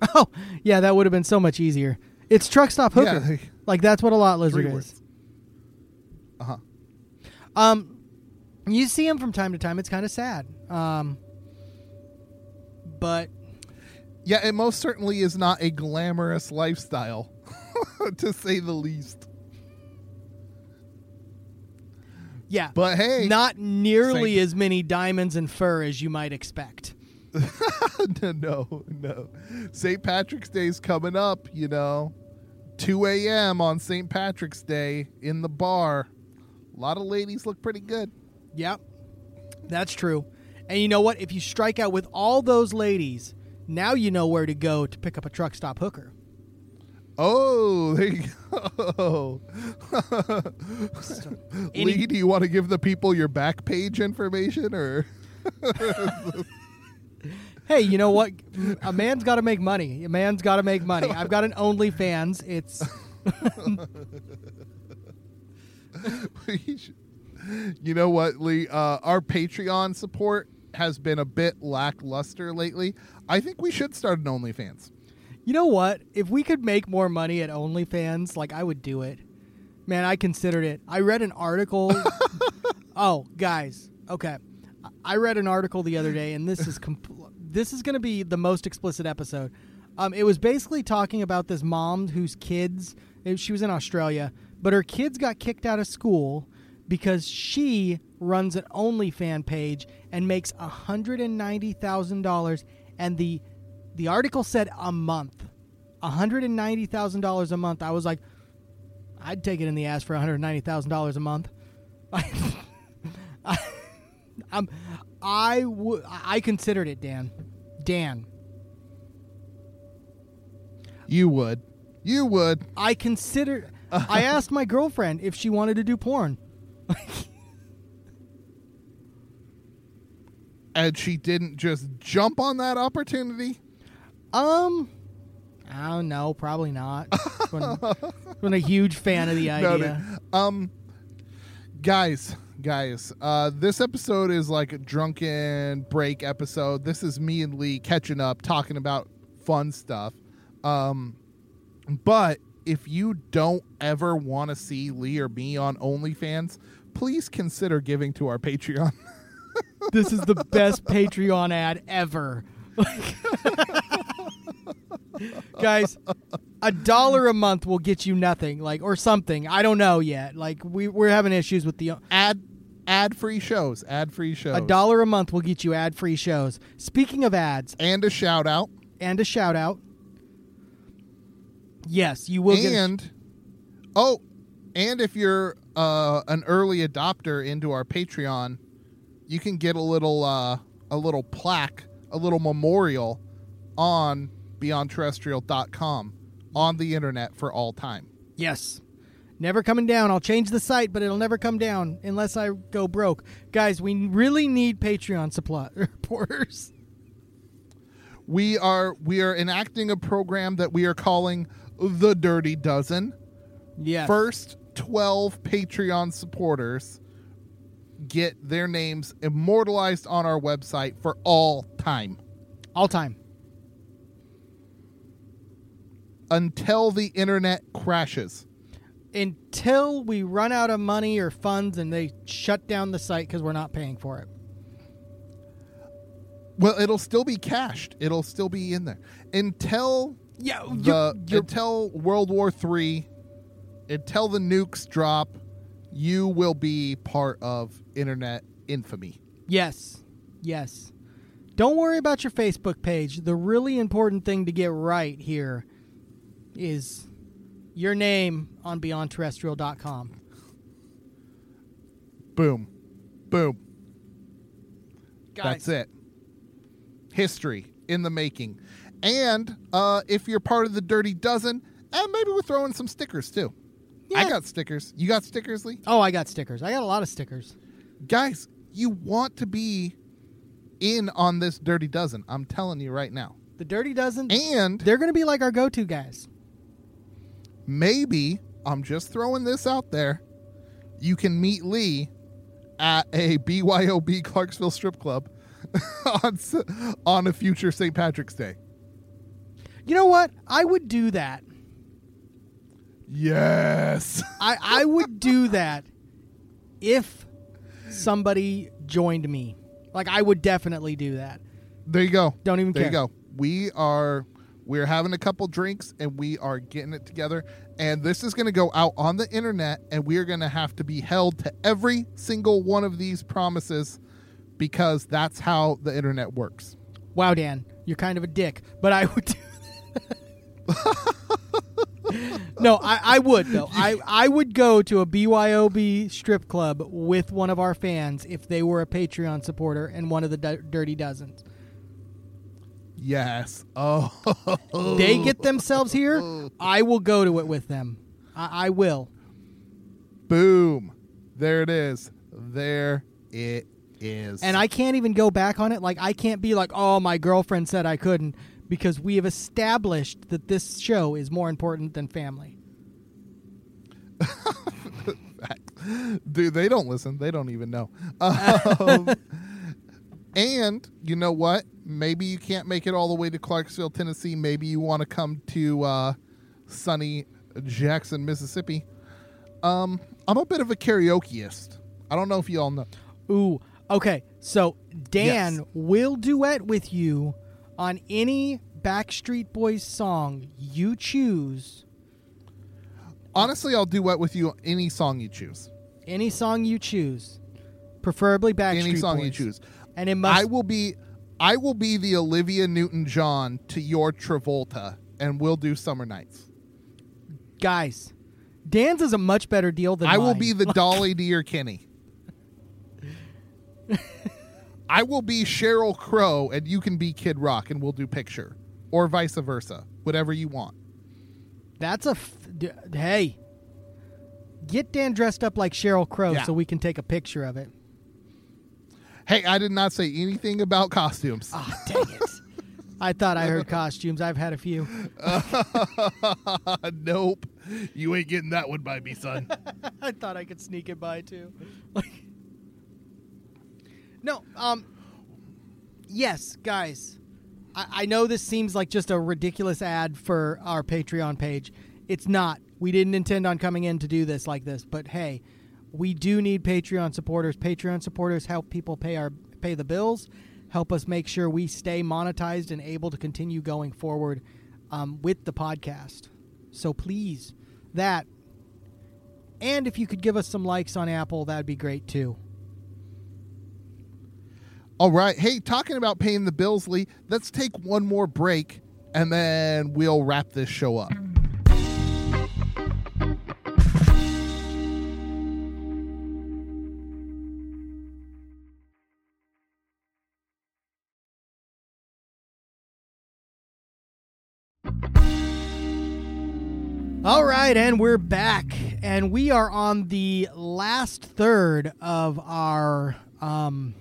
Oh, yeah, that would have been so much easier. It's truck stop hooker. Yeah, they- like that's what a lot lizard is. Uh huh. Um, You see him from time to time. It's kind of sad. Um, but Yeah, it most certainly is not a glamorous lifestyle, to say the least. yeah, But hey, not nearly as many diamonds and fur as you might expect. no, no. St. Patrick's Day's coming up, you know. 2 a.m. on St. Patrick's Day in the bar. A lot of ladies look pretty good. Yep, that's true. And you know what? If you strike out with all those ladies, now you know where to go to pick up a truck stop hooker. Oh, there you go. Lee, do you want to give the people your Backpage information or? Hey, you know what? A man's got to make money. A man's got to make money. I've got an OnlyFans. It's you know what, Lee? Uh, our Patreon support has been a bit lackluster lately. I think we should start an OnlyFans. You know what? If we could make more money at OnlyFans, like I would do it. Man, I considered it. I read an article. oh, guys. Okay. I read an article the other day and this is compl- this is going to be the most explicit episode. Um, it was basically talking about this mom whose kids she was in Australia, but her kids got kicked out of school because she runs an OnlyFan page and makes hundred and the the article said a month, hundred and ninety thousand dollars a month. I was like, I'd take it in the ass for one hundred ninety thousand dollars a month. I'm, I w- I considered it, Dan. Dan, You would. You would. I considered. I asked my girlfriend if she wanted to do porn. And she didn't just jump on that opportunity. Um, I don't know. Probably not. wasn't, wasn't a huge fan of the idea. no. Um, guys, guys, uh, this episode is like a drunken break episode. This is me and Lee catching up, talking about fun stuff. Um, but if you don't ever want to see Lee or me on OnlyFans, please consider giving to our Patreon. this is the best Patreon ad ever. Guys, a dollar a month will get you nothing, like or something. I don't know yet. Like we we're having issues with the ad ad free shows, ad free shows, a dollar a month will get you ad free shows. Speaking of ads and a shout out. and a shout out. Yes, you will and oh, and if you're uh, an early adopter into our Patreon, you can get a little uh, a little plaque, a little memorial on beyondterrestrial.com on the internet for all time. yes, never coming down. I'll change the site, but it'll never come down unless I go broke. Guys, we really need Patreon supply reporters. We are we are enacting a program that we are calling the Dirty Dozen. Yes. First 12 Patreon supporters get their names immortalized on our website for all time. all time. until the internet crashes. Until we run out of money or funds and they shut down the site because we're not paying for it. Well, it'll still be cached. It'll still be in there until Yeah, the until World War Three, until the nukes drop. You will be part of internet infamy. yes, yes. Don't worry about your Facebook page. The really important thing to get right here is your name on beyondterrestrial.com. Boom, boom. Guys, That's it. History in the making. And uh, if you're part of the Dirty Dozen, and maybe we're throwing some stickers too. I got stickers. You got stickers, Lee? Oh, I got stickers. I got a lot of stickers. guys, you want to be in on this dirty dozen. I'm telling you right now. The Dirty Dozen, And they're going to be like our go to guys. Maybe I'm just throwing this out there. You can meet Lee at a BYOB Clarksville strip club on on a future St. Patrick's Day. You know what? I would do that. Yes. I, I would do that if somebody joined me. Like I would definitely do that. There you go. Don't even there care. There you go. We are we're having a couple drinks and we are getting it together. And this is going to go out on the internet, and we are going to have to be held to every single one of these promises because that's how the internet works. Wow, Dan, you're kind of a dick, but I would. Do no, I, I would though. I, I would go to a BYOB strip club with one of our fans if they were a Patreon supporter and one of the D- Dirty Dozens. Yes. Oh. They get themselves here. I will go to it with them. I, I will. Boom. There it is. There it is. And I can't even go back on it. Like I can't be like, oh, my girlfriend said I couldn't, because we have established that this show is more important than family. Dude, they don't listen. They don't even know. Um, and you know what? Maybe you can't make it all the way to Clarksville, Tennessee. Maybe you want to come to uh, sunny Jackson, Mississippi. Um, I'm a bit of a karaokeist. I don't know if you all know. Ooh, okay. So Dan Yes. will duet with you on any Backstreet Boys song you choose. Honestly, I'll duet with you any song you choose. Any song you choose, preferably Backstreet Any song Boys. you choose. and it must. I will be I will be the Olivia Newton John to your Travolta and we'll do summer nights. guys, Dan's is a much better deal than I will be the Dolly to your Kenny. I will be Sheryl Crow and you can be Kid Rock and we'll do picture. Or vice versa. Whatever you want. That's a f- d- hey. Get Dan dressed up like Sheryl Crow Yeah. so we can take a picture of it. Hey, I did not say anything about costumes. Ah, dang it. I thought I heard costumes. I've had a few. nope. You ain't getting that one by me, son. I thought I could sneak it by too. Like, no, um, yes, guys. I, I know this seems like just a ridiculous ad for our Patreon page. It's not. We didn't intend on coming in to do this like this, but hey, we do need Patreon supporters. Patreon supporters help people pay our pay the bills, help us make sure we stay monetized and able to continue going forward um, with the podcast. So please, that and if you could give us some likes on Apple, that'd be great too. All right. Hey, talking about paying the bills, Lee, let's take one more break and then we'll wrap this show up. All right, and we're back, and we are on the last third of our um,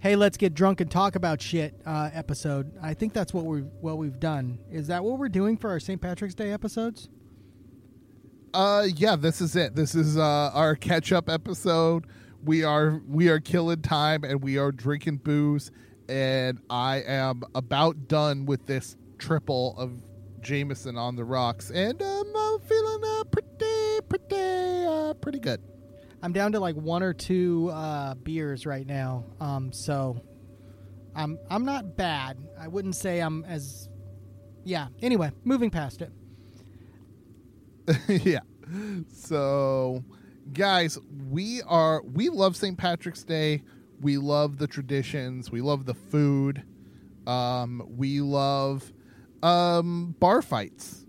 "Hey, let's get drunk and talk about shit" uh, episode. I think that's what we have what we've done. Is that what we're doing for our St. Patrick's Day episodes? Uh yeah, this is it. This is uh our catch up episode. We are we are killing time and we are drinking booze and I am about done with this triple of Jameson on the rocks and um, I'm feeling uh, pretty pretty uh pretty good. I'm down to like one or two uh, beers right now, um, so I'm I'm not bad. I wouldn't say I'm as yeah. Anyway, moving past it. yeah. So, guys, we are we love St. Patrick's Day. We love the traditions. We love the food. Um, we love um, bar fights.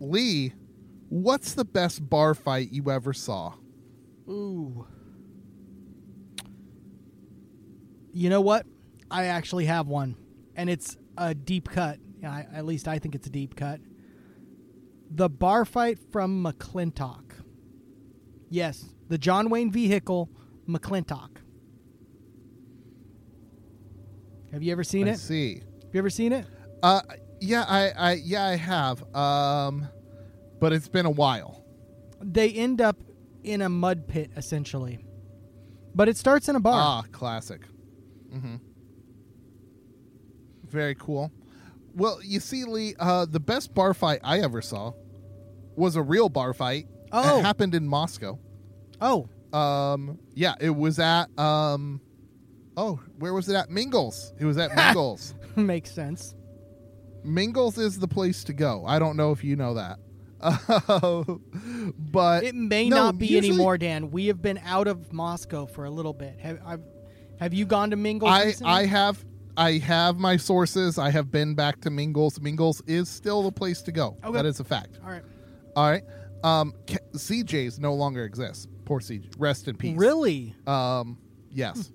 Lee, what's the best bar fight you ever saw? Ooh. You know what? I actually have one, and it's a deep cut. I, at least I think it's a deep cut. The bar fight from McLintock. Yes, the John Wayne vehicle, McLintock. Have you ever seen I it? see. Have you ever seen it? Uh, yeah, I, I, yeah, I have. Um, but it's been a while. They end up in a mud pit, essentially. But it starts in a bar. Ah, classic. Mm-hmm. Very cool. Well, you see, Lee, uh, the best bar fight I ever saw was a real bar fight. Oh. It happened in Moscow. oh, Um, yeah, it was at um, oh, where was it at? Mingles. It was at Mingles. Makes sense. Mingles is the place to go. I don't know if you know that. Uh, but It may no, not be usually- anymore, Dan. We have been out of Moscow for a little bit. Have I've, have you gone to Mingles I recently? I have I have my sources. I have been back to Mingles. Mingles is still the place to go. Okay. That is a fact. All right. All right. Um, CJ's no longer exists. Poor CJ. Rest in peace. Really? Um, yes.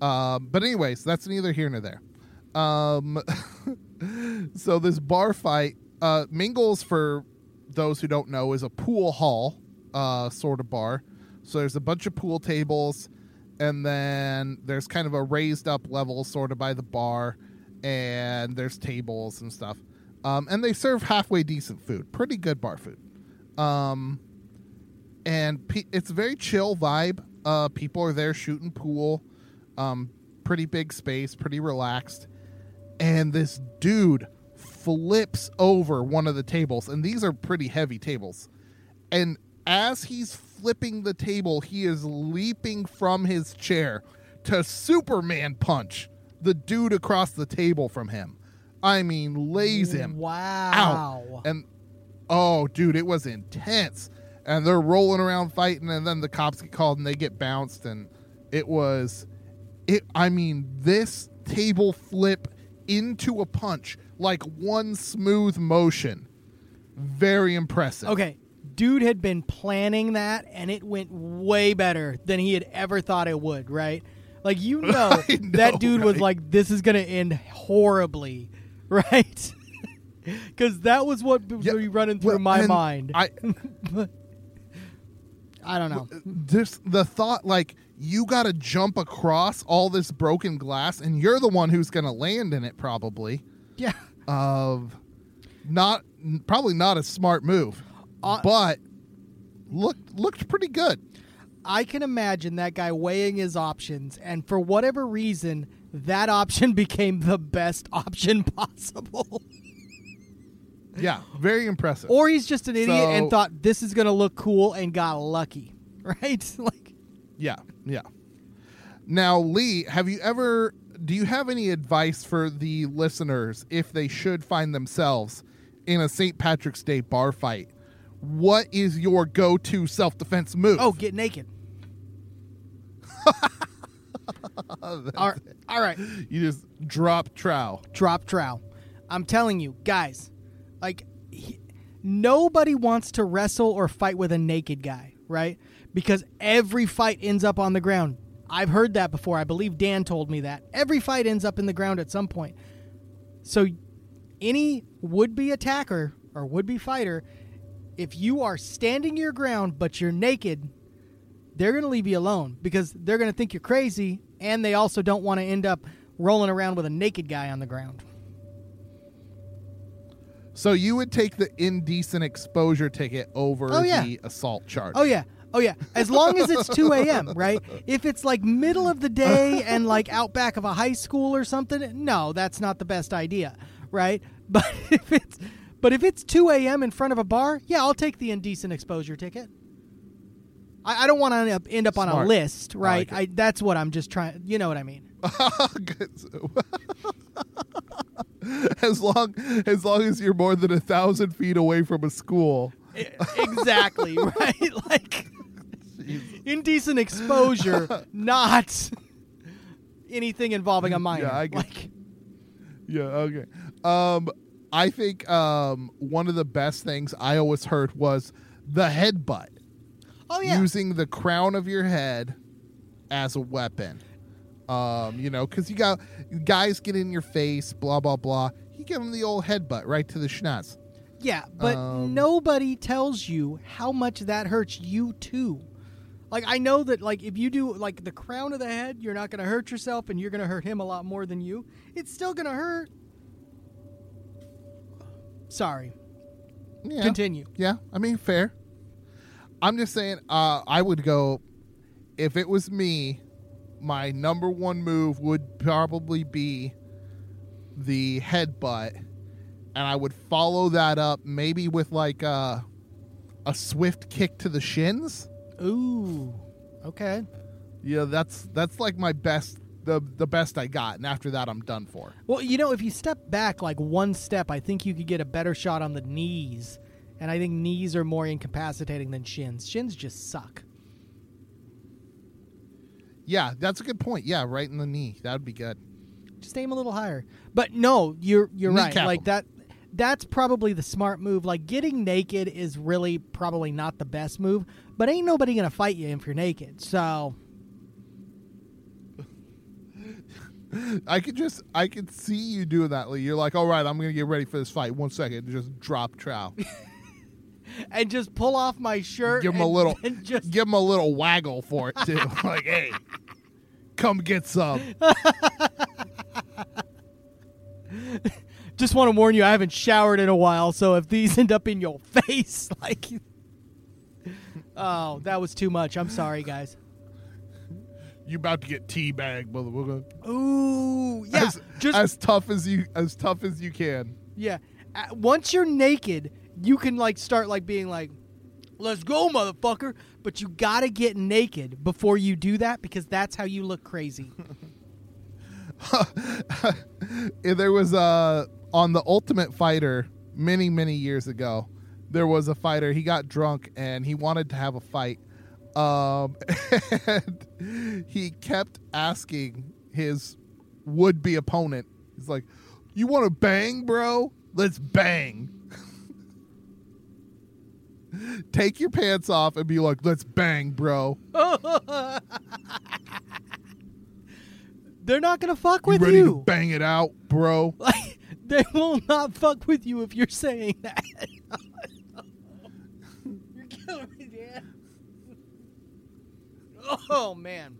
um, but anyways, that's neither here nor there. Um, so this bar fight, uh, Mingles for those who don't know is a pool hall, uh, sort of bar. So there's a bunch of pool tables, and then there's kind of a raised up level sort of by the bar, and there's tables and stuff. Um, and they serve halfway decent food, pretty good bar food. Um, and pe- it's a very chill vibe. Uh, people are there shooting pool, um, pretty big space, pretty relaxed. And this dude flips over one of the tables, and these are pretty heavy tables. And as he's flipping the table, he is leaping from his chair to Superman punch the dude across the table from him. I mean, lays him Wow. out. And oh, dude, it was intense. And they're rolling around fighting, and then the cops get called and they get bounced. And it was, it. I mean, this table flip into a punch like one smooth motion. Very impressive. Okay. Dude had been planning that, and it went way better than he had ever thought it would. Right? Like you know, know, that dude was like, "This is gonna end horribly," right? Because that was what was Yeah, running through well, my mind. I, I don't know. Uh, this the thought like you got to jump across all this broken glass, and you're the one who's going to land in it probably. Yeah. of not probably not a smart move, Uh, but looked looked pretty good. I can imagine that guy weighing his options, and for whatever reason, that option became the best option possible. Yeah, very impressive. or he's just an idiot and thought this is going to look cool and got lucky, right? like, yeah, yeah. Now, Lee, have you ever? Do you have any advice for the listeners if they should find themselves in a St. Patrick's Day bar fight? What is your go-to self-defense move? oh, get naked. all, right, all right, you just drop trow. drop trowel. I'm telling you, guys, like he, nobody wants to wrestle or fight with a naked guy, right? Because every fight ends up on the ground. I've heard that before. I believe Dan told me that. Every fight ends up in the ground at some point. So any would-be attacker or would-be fighter, if you are standing your ground but you're naked, they're going to leave you alone because they're going to think you're crazy and they also don't want to end up rolling around with a naked guy on the ground. So you would take the indecent exposure ticket over Oh, yeah. the assault charge. Oh yeah. Oh yeah. As long as it's 2 a.m., right? If it's like middle of the day and like out back of a high school or something, no, that's not the best idea, right? But if it's but if it's 2 a.m. in front of a bar, yeah, I'll take the indecent exposure ticket. I, I don't want to end up, end up on a list, right? like I that's what I'm just trying. You know what I mean? As long as long as you're more than a thousand feet away from a school. exactly right. Like indecent exposure, not anything involving a minor. Yeah, I get- like, Yeah. Okay. Um, I think um one of the best things I always heard was the headbutt, oh yeah, using the crown of your head as a weapon. Um, you know, because you got guys get in your face, blah blah blah. You give them the old headbutt right to the schnaz. yeah, but um, nobody tells you how much that hurts you too. Like I know that like if you do like the crown of the head, you're not going to hurt yourself, and you're going to hurt him a lot more than you. It's still going to hurt. Sorry. Yeah. Continue. Yeah, I mean fair. I'm just saying uh I would go if it was me, my number one move would probably be the headbutt and I would follow that up maybe with like a a swift kick to the shins. Ooh. Okay. Yeah, that's that's like my best the the best I got, and after that I'm done for. Well, you know, if you step back like one step, I think you could get a better shot on the knees. And I think knees are more incapacitating than shins. Shins just suck. Yeah, that's a good point. Yeah, right in the knee. That would be good. Just aim a little higher. But no, you're you're right. Like that that's probably the smart move. Like getting naked is really probably not the best move, but ain't nobody going to fight you if you're naked. So, I could just I could see you doing that. Lee. You're like, all right, I'm gonna get ready for this fight. One second, just drop trow. and just pull off my shirt give him a little and just give him a little waggle for it too. like, hey, come get some. Just want to warn you I haven't showered in a while, so if these end up in your face like Oh, that was too much. I'm sorry, guys. You about to get teabagged, motherfucker. Ooh, yeah. As, just as tough as you as tough as you can. Yeah. Once you're naked, you can like start like being like, "Let's go, motherfucker!" But you gotta get naked before you do that because that's how you look crazy. There was uh on the Ultimate Fighter many many years ago. There was a fighter. He got drunk and he wanted to have a fight. Um, and he kept asking his would-be opponent. He's like, "You want to bang, bro? Let's bang." Take your pants off and be like, "Let's bang, bro." They're not gonna fuck with You ready to bang it out, bro? Like they will not fuck with you if you're saying that. you're killing me, Dan. Oh man.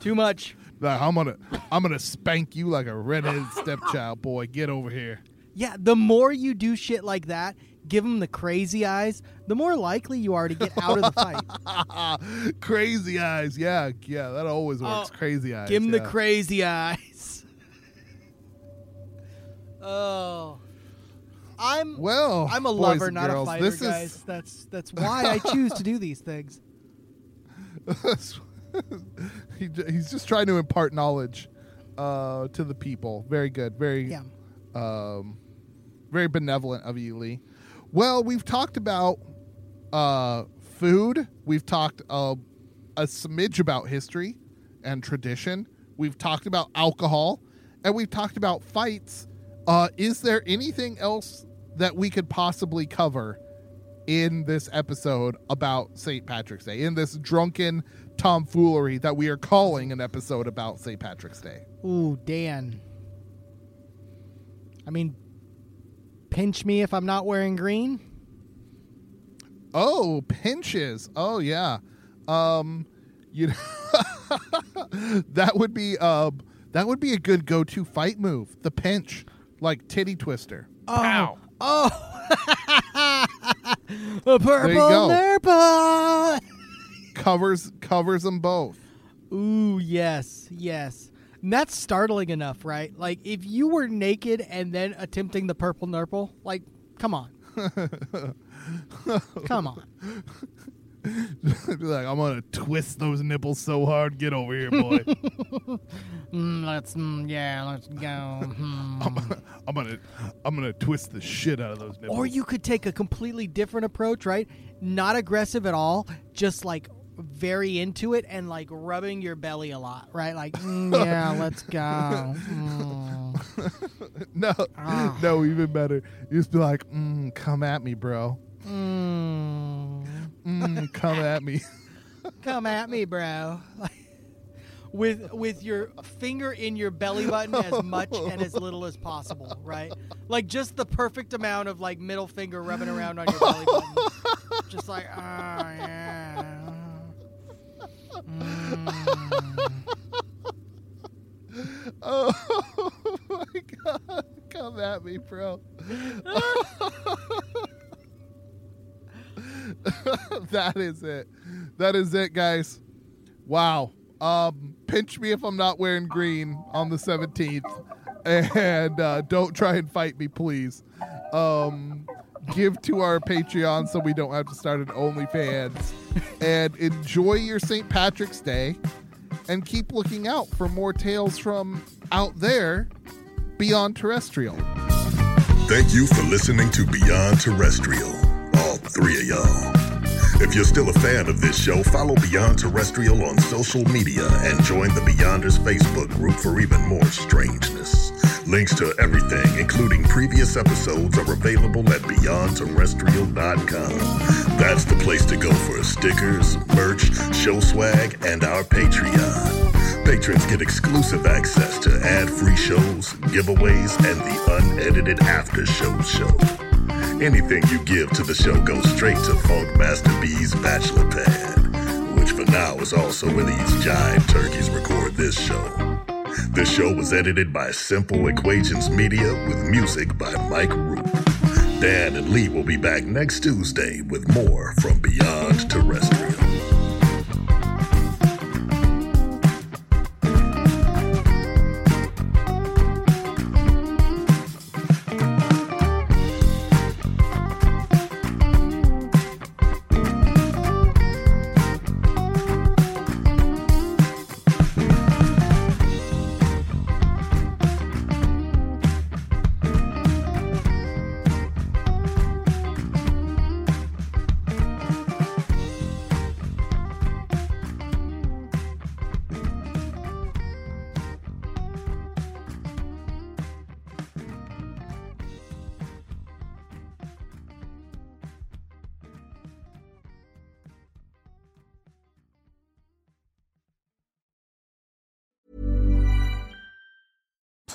Too much. Like, I'm gonna, I'm gonna spank you like a redheaded stepchild, boy. Get over here. Yeah, the more you do shit like that, give them the crazy eyes, the more likely you are to get out of the fight. crazy eyes, yeah, yeah. That always works. Oh, crazy eyes. Give them yeah. the crazy eyes. oh. I'm Well, I'm a lover, not girls, a fighter, this guys. Is, That's that's why I choose to do these things. he, he's just trying to impart knowledge uh, to the people. Very good. Very, Yeah. um, very benevolent of you, Lee. Well, we've talked about uh, food. We've talked uh, a smidge about history and tradition. We've talked about alcohol, and we've talked about fights. Uh, is there anything else that we could possibly cover in this episode about St. Patrick's Day? In this drunken tomfoolery that we are calling an episode about St. Patrick's Day? Ooh, Dan. I mean, pinch me if I'm not wearing green. Oh, pinches. Oh yeah. Um you know That would be um that would be a good go-to fight move. The pinch. Like titty twister. Pow. Oh, a purple go. nurple. Covers covers them both. Ooh, yes, yes. And that's startling enough, right? Like if you were naked and then attempting the purple nurple, like, come on, come on. Be like, I'm gonna twist those nipples so hard. Get over here, boy. Mm, let's, mm, yeah, let's go. Hmm. I'm gonna I'm gonna twist the shit out of those nipples. Or you could take a completely different approach, right? Not aggressive at all, just like very into it and like rubbing your belly a lot, right? Like, mm, yeah, let's go. Mm. no, Ah. no, even better. You just be like, mm, come at me, bro. Mm. Mm, come at me. Come at me, bro. Like, with with your finger in your belly button as much and as little as possible, right? Like just the perfect amount of like middle finger rubbing around on your belly button. just like, oh yeah. Mm. Oh my god, come at me, bro. that is it. That is it, guys. Wow. Um, pinch me if I'm not wearing green on the 17th, and uh, don't try and fight me, please. Um, give to our Patreon so we don't have to start an OnlyFans. and enjoy your St. Patrick's Day. And keep looking out for more tales from out there beyond terrestrial. Thank you for listening to Beyond Terrestrial, all three of y'all. If you're still a fan of this show, follow Beyond Terrestrial on social media and join the Beyonders Facebook group for even more strangeness. Links to everything, including previous episodes, are available at beyondterrestrial.com. That's the place to go for stickers, merch, show swag, and our Patreon. Patrons get exclusive access to ad-free shows, giveaways, and the unedited after show show. Anything you give to the show goes straight to Funk Master B's bachelor pad, which for now is also where these jive turkeys record this show. This show was edited by Simple Equations Media with music by Mike Root. Dan and Lee will be back next Tuesday with more from Beyond Terrestrial.